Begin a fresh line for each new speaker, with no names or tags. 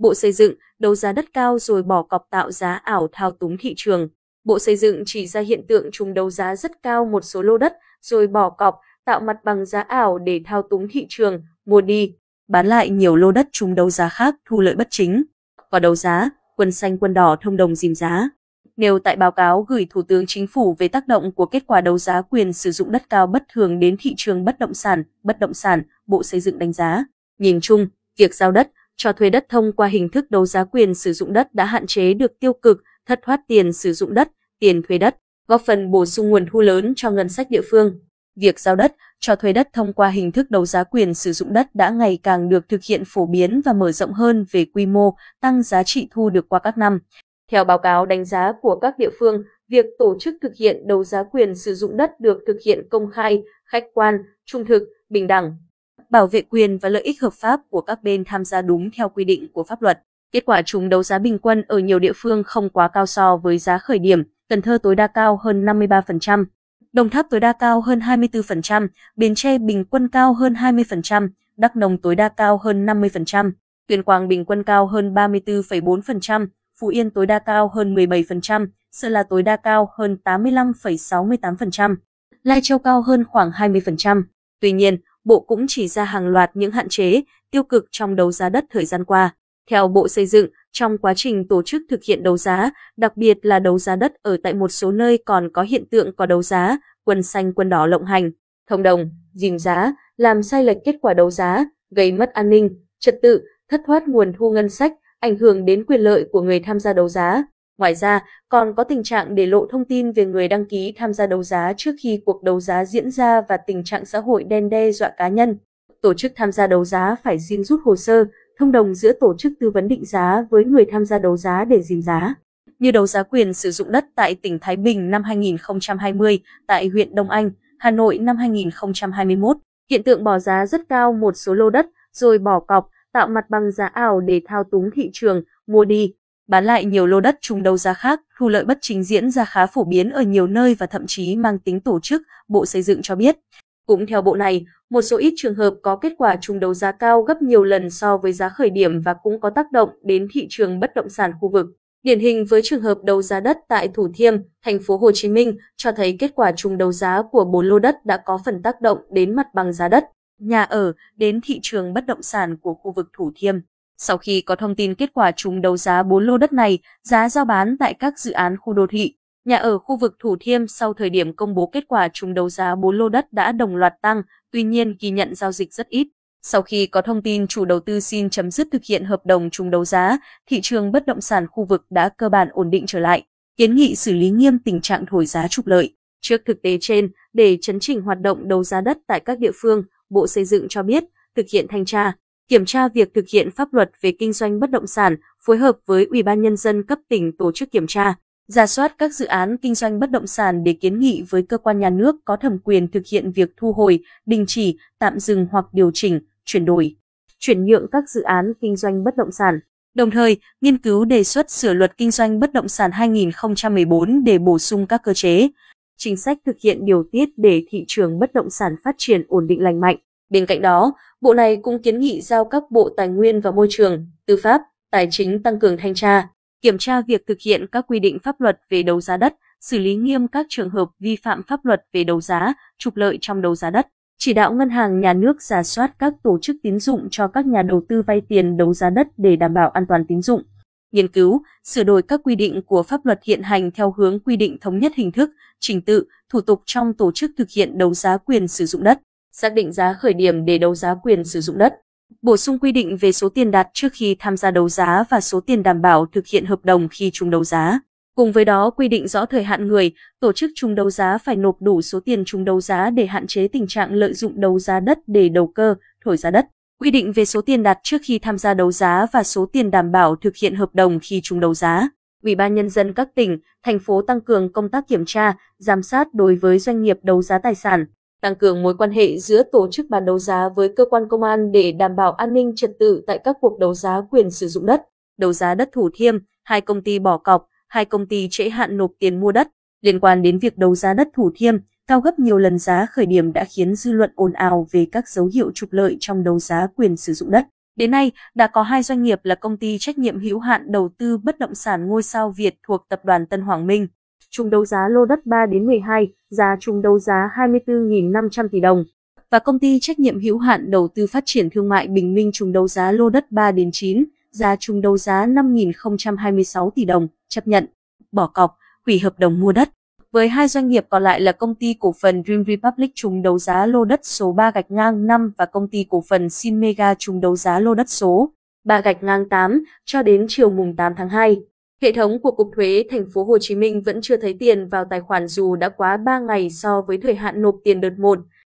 Bộ Xây dựng đấu giá đất cao rồi bỏ cọc tạo giá ảo thao túng thị trường. Bộ Xây dựng chỉ ra hiện tượng chúng đấu giá rất cao một số lô đất rồi bỏ cọc tạo mặt bằng giá ảo để thao túng thị trường, mua đi, bán lại nhiều lô đất chúng đấu giá khác thu lợi bất chính. Có đấu giá, quân xanh quân đỏ thông đồng dìm giá. Nêu tại báo cáo gửi Thủ tướng Chính phủ về tác động của kết quả đấu giá quyền sử dụng đất cao bất thường đến thị trường bất động sản, bất động sản, Bộ Xây dựng đánh giá. Nhìn chung, việc giao đất, cho thuê đất thông qua hình thức đấu giá quyền sử dụng đất đã hạn chế được tiêu cực, thất thoát tiền sử dụng đất, tiền thuê đất, góp phần bổ sung nguồn thu lớn cho ngân sách địa phương. Việc giao đất, cho thuê đất thông qua hình thức đấu giá quyền sử dụng đất đã ngày càng được thực hiện phổ biến và mở rộng hơn về quy mô, tăng giá trị thu được qua các năm. Theo báo cáo đánh giá của các địa phương, việc tổ chức thực hiện đấu giá quyền sử dụng đất được thực hiện công khai, khách quan, trung thực, bình đẳng, bảo vệ quyền và lợi ích hợp pháp của các bên tham gia đúng theo quy định của pháp luật. Kết quả chúng đấu giá bình quân ở nhiều địa phương không quá cao so với giá khởi điểm, Cần Thơ tối đa cao hơn 53%, Đồng Tháp tối đa cao hơn 24%, Bến Tre bình quân cao hơn 20%, Đắk Nông tối đa cao hơn 50%, Tuyên Quang bình quân cao hơn 34,4%, Phú Yên tối đa cao hơn 17%, Sơn La tối đa cao hơn 85,68%, Lai Châu cao hơn khoảng 20%. Tuy nhiên, Bộ cũng chỉ ra hàng loạt những hạn chế, tiêu cực trong đấu giá đất thời gian qua. Theo Bộ Xây dựng, trong quá trình tổ chức thực hiện đấu giá, đặc biệt là đấu giá đất ở tại một số nơi còn có hiện tượng có đấu giá, quân xanh quân đỏ lộng hành, thông đồng, dìm giá, làm sai lệch kết quả đấu giá, gây mất an ninh, trật tự, thất thoát nguồn thu ngân sách, ảnh hưởng đến quyền lợi của người tham gia đấu giá. Ngoài ra, còn có tình trạng để lộ thông tin về người đăng ký tham gia đấu giá trước khi cuộc đấu giá diễn ra và tình trạng xã hội đen đe dọa cá nhân. Tổ chức tham gia đấu giá phải riêng rút hồ sơ, thông đồng giữa tổ chức tư vấn định giá với người tham gia đấu giá để dìm giá. Như đấu giá quyền sử dụng đất tại tỉnh Thái Bình năm 2020, tại huyện Đông Anh, Hà Nội năm 2021, hiện tượng bỏ giá rất cao một số lô đất rồi bỏ cọc, tạo mặt bằng giá ảo để thao túng thị trường, mua đi, bán lại nhiều lô đất chung đấu giá khác, thu lợi bất chính diễn ra khá phổ biến ở nhiều nơi và thậm chí mang tính tổ chức, Bộ Xây dựng cho biết. Cũng theo bộ này, một số ít trường hợp có kết quả chung đấu giá cao gấp nhiều lần so với giá khởi điểm và cũng có tác động đến thị trường bất động sản khu vực. Điển hình với trường hợp đấu giá đất tại Thủ Thiêm, thành phố Hồ Chí Minh cho thấy kết quả chung đấu giá của 4 lô đất đã có phần tác động đến mặt bằng giá đất, nhà ở, đến thị trường bất động sản của khu vực Thủ Thiêm. Sau khi có thông tin kết quả trúng đấu giá 4 lô đất này, giá giao bán tại các dự án khu đô thị, nhà ở khu vực Thủ Thiêm sau thời điểm công bố kết quả trúng đấu giá 4 lô đất đã đồng loạt tăng, tuy nhiên ghi nhận giao dịch rất ít. Sau khi có thông tin chủ đầu tư xin chấm dứt thực hiện hợp đồng trúng đấu giá, thị trường bất động sản khu vực đã cơ bản ổn định trở lại, kiến nghị xử lý nghiêm tình trạng thổi giá trục lợi. Trước thực tế trên, để chấn chỉnh hoạt động đấu giá đất tại các địa phương, Bộ Xây dựng cho biết, thực hiện thanh tra, kiểm tra việc thực hiện pháp luật về kinh doanh bất động sản, phối hợp với Ủy ban nhân dân cấp tỉnh tổ chức kiểm tra, ra soát các dự án kinh doanh bất động sản để kiến nghị với cơ quan nhà nước có thẩm quyền thực hiện việc thu hồi, đình chỉ, tạm dừng hoặc điều chỉnh, chuyển đổi, chuyển nhượng các dự án kinh doanh bất động sản. Đồng thời, nghiên cứu đề xuất sửa luật kinh doanh bất động sản 2014 để bổ sung các cơ chế, chính sách thực hiện điều tiết để thị trường bất động sản phát triển ổn định lành mạnh. Bên cạnh đó, Bộ này cũng kiến nghị giao các bộ tài nguyên và môi trường, tư pháp, tài chính tăng cường thanh tra, kiểm tra việc thực hiện các quy định pháp luật về đấu giá đất, xử lý nghiêm các trường hợp vi phạm pháp luật về đấu giá, trục lợi trong đấu giá đất, chỉ đạo ngân hàng nhà nước giả soát các tổ chức tín dụng cho các nhà đầu tư vay tiền đấu giá đất để đảm bảo an toàn tín dụng. Nghiên cứu, sửa đổi các quy định của pháp luật hiện hành theo hướng quy định thống nhất hình thức, trình tự, thủ tục trong tổ chức thực hiện đấu giá quyền sử dụng đất, xác định giá khởi điểm để đấu giá quyền sử dụng đất bổ sung quy định về số tiền đặt trước khi tham gia đấu giá và số tiền đảm bảo thực hiện hợp đồng khi chung đấu giá. Cùng với đó quy định rõ thời hạn người, tổ chức chung đấu giá phải nộp đủ số tiền chung đấu giá để hạn chế tình trạng lợi dụng đấu giá đất để đầu cơ, thổi giá đất. Quy định về số tiền đặt trước khi tham gia đấu giá và số tiền đảm bảo thực hiện hợp đồng khi chung đấu giá. Ủy ban nhân dân các tỉnh, thành phố tăng cường công tác kiểm tra, giám sát đối với doanh nghiệp đấu giá tài sản, tăng cường mối quan hệ giữa tổ chức bán đấu giá với cơ quan công an để đảm bảo an ninh trật tự tại các cuộc đấu giá quyền sử dụng đất, đấu giá đất Thủ Thiêm, hai công ty bỏ cọc, hai công ty trễ hạn nộp tiền mua đất. Liên quan đến việc đấu giá đất Thủ Thiêm, cao gấp nhiều lần giá khởi điểm đã khiến dư luận ồn ào về các dấu hiệu trục lợi trong đấu giá quyền sử dụng đất. Đến nay, đã có hai doanh nghiệp là công ty trách nhiệm hữu hạn đầu tư bất động sản Ngôi sao Việt thuộc tập đoàn Tân Hoàng Minh. Chung đấu giá lô đất 3 đến 12, giá chung đấu giá 24.500 tỷ đồng. Và công ty trách nhiệm hữu hạn đầu tư phát triển thương mại Bình Minh chung đấu giá lô đất 3 đến 9, giá chung đấu giá 5.026 tỷ đồng, chấp nhận, bỏ cọc, hủy hợp đồng mua đất. Với hai doanh nghiệp còn lại là công ty cổ phần Dream Republic chung đấu giá lô đất số 3 gạch ngang 5 và công ty cổ phần Sin Mega trùng đấu giá lô đất số 3 gạch ngang 8 cho đến chiều mùng 8 tháng 2. Hệ thống của Cục Thuế Thành phố Hồ Chí Minh vẫn chưa thấy tiền vào tài khoản dù đã quá 3 ngày so với thời hạn nộp tiền đợt 1.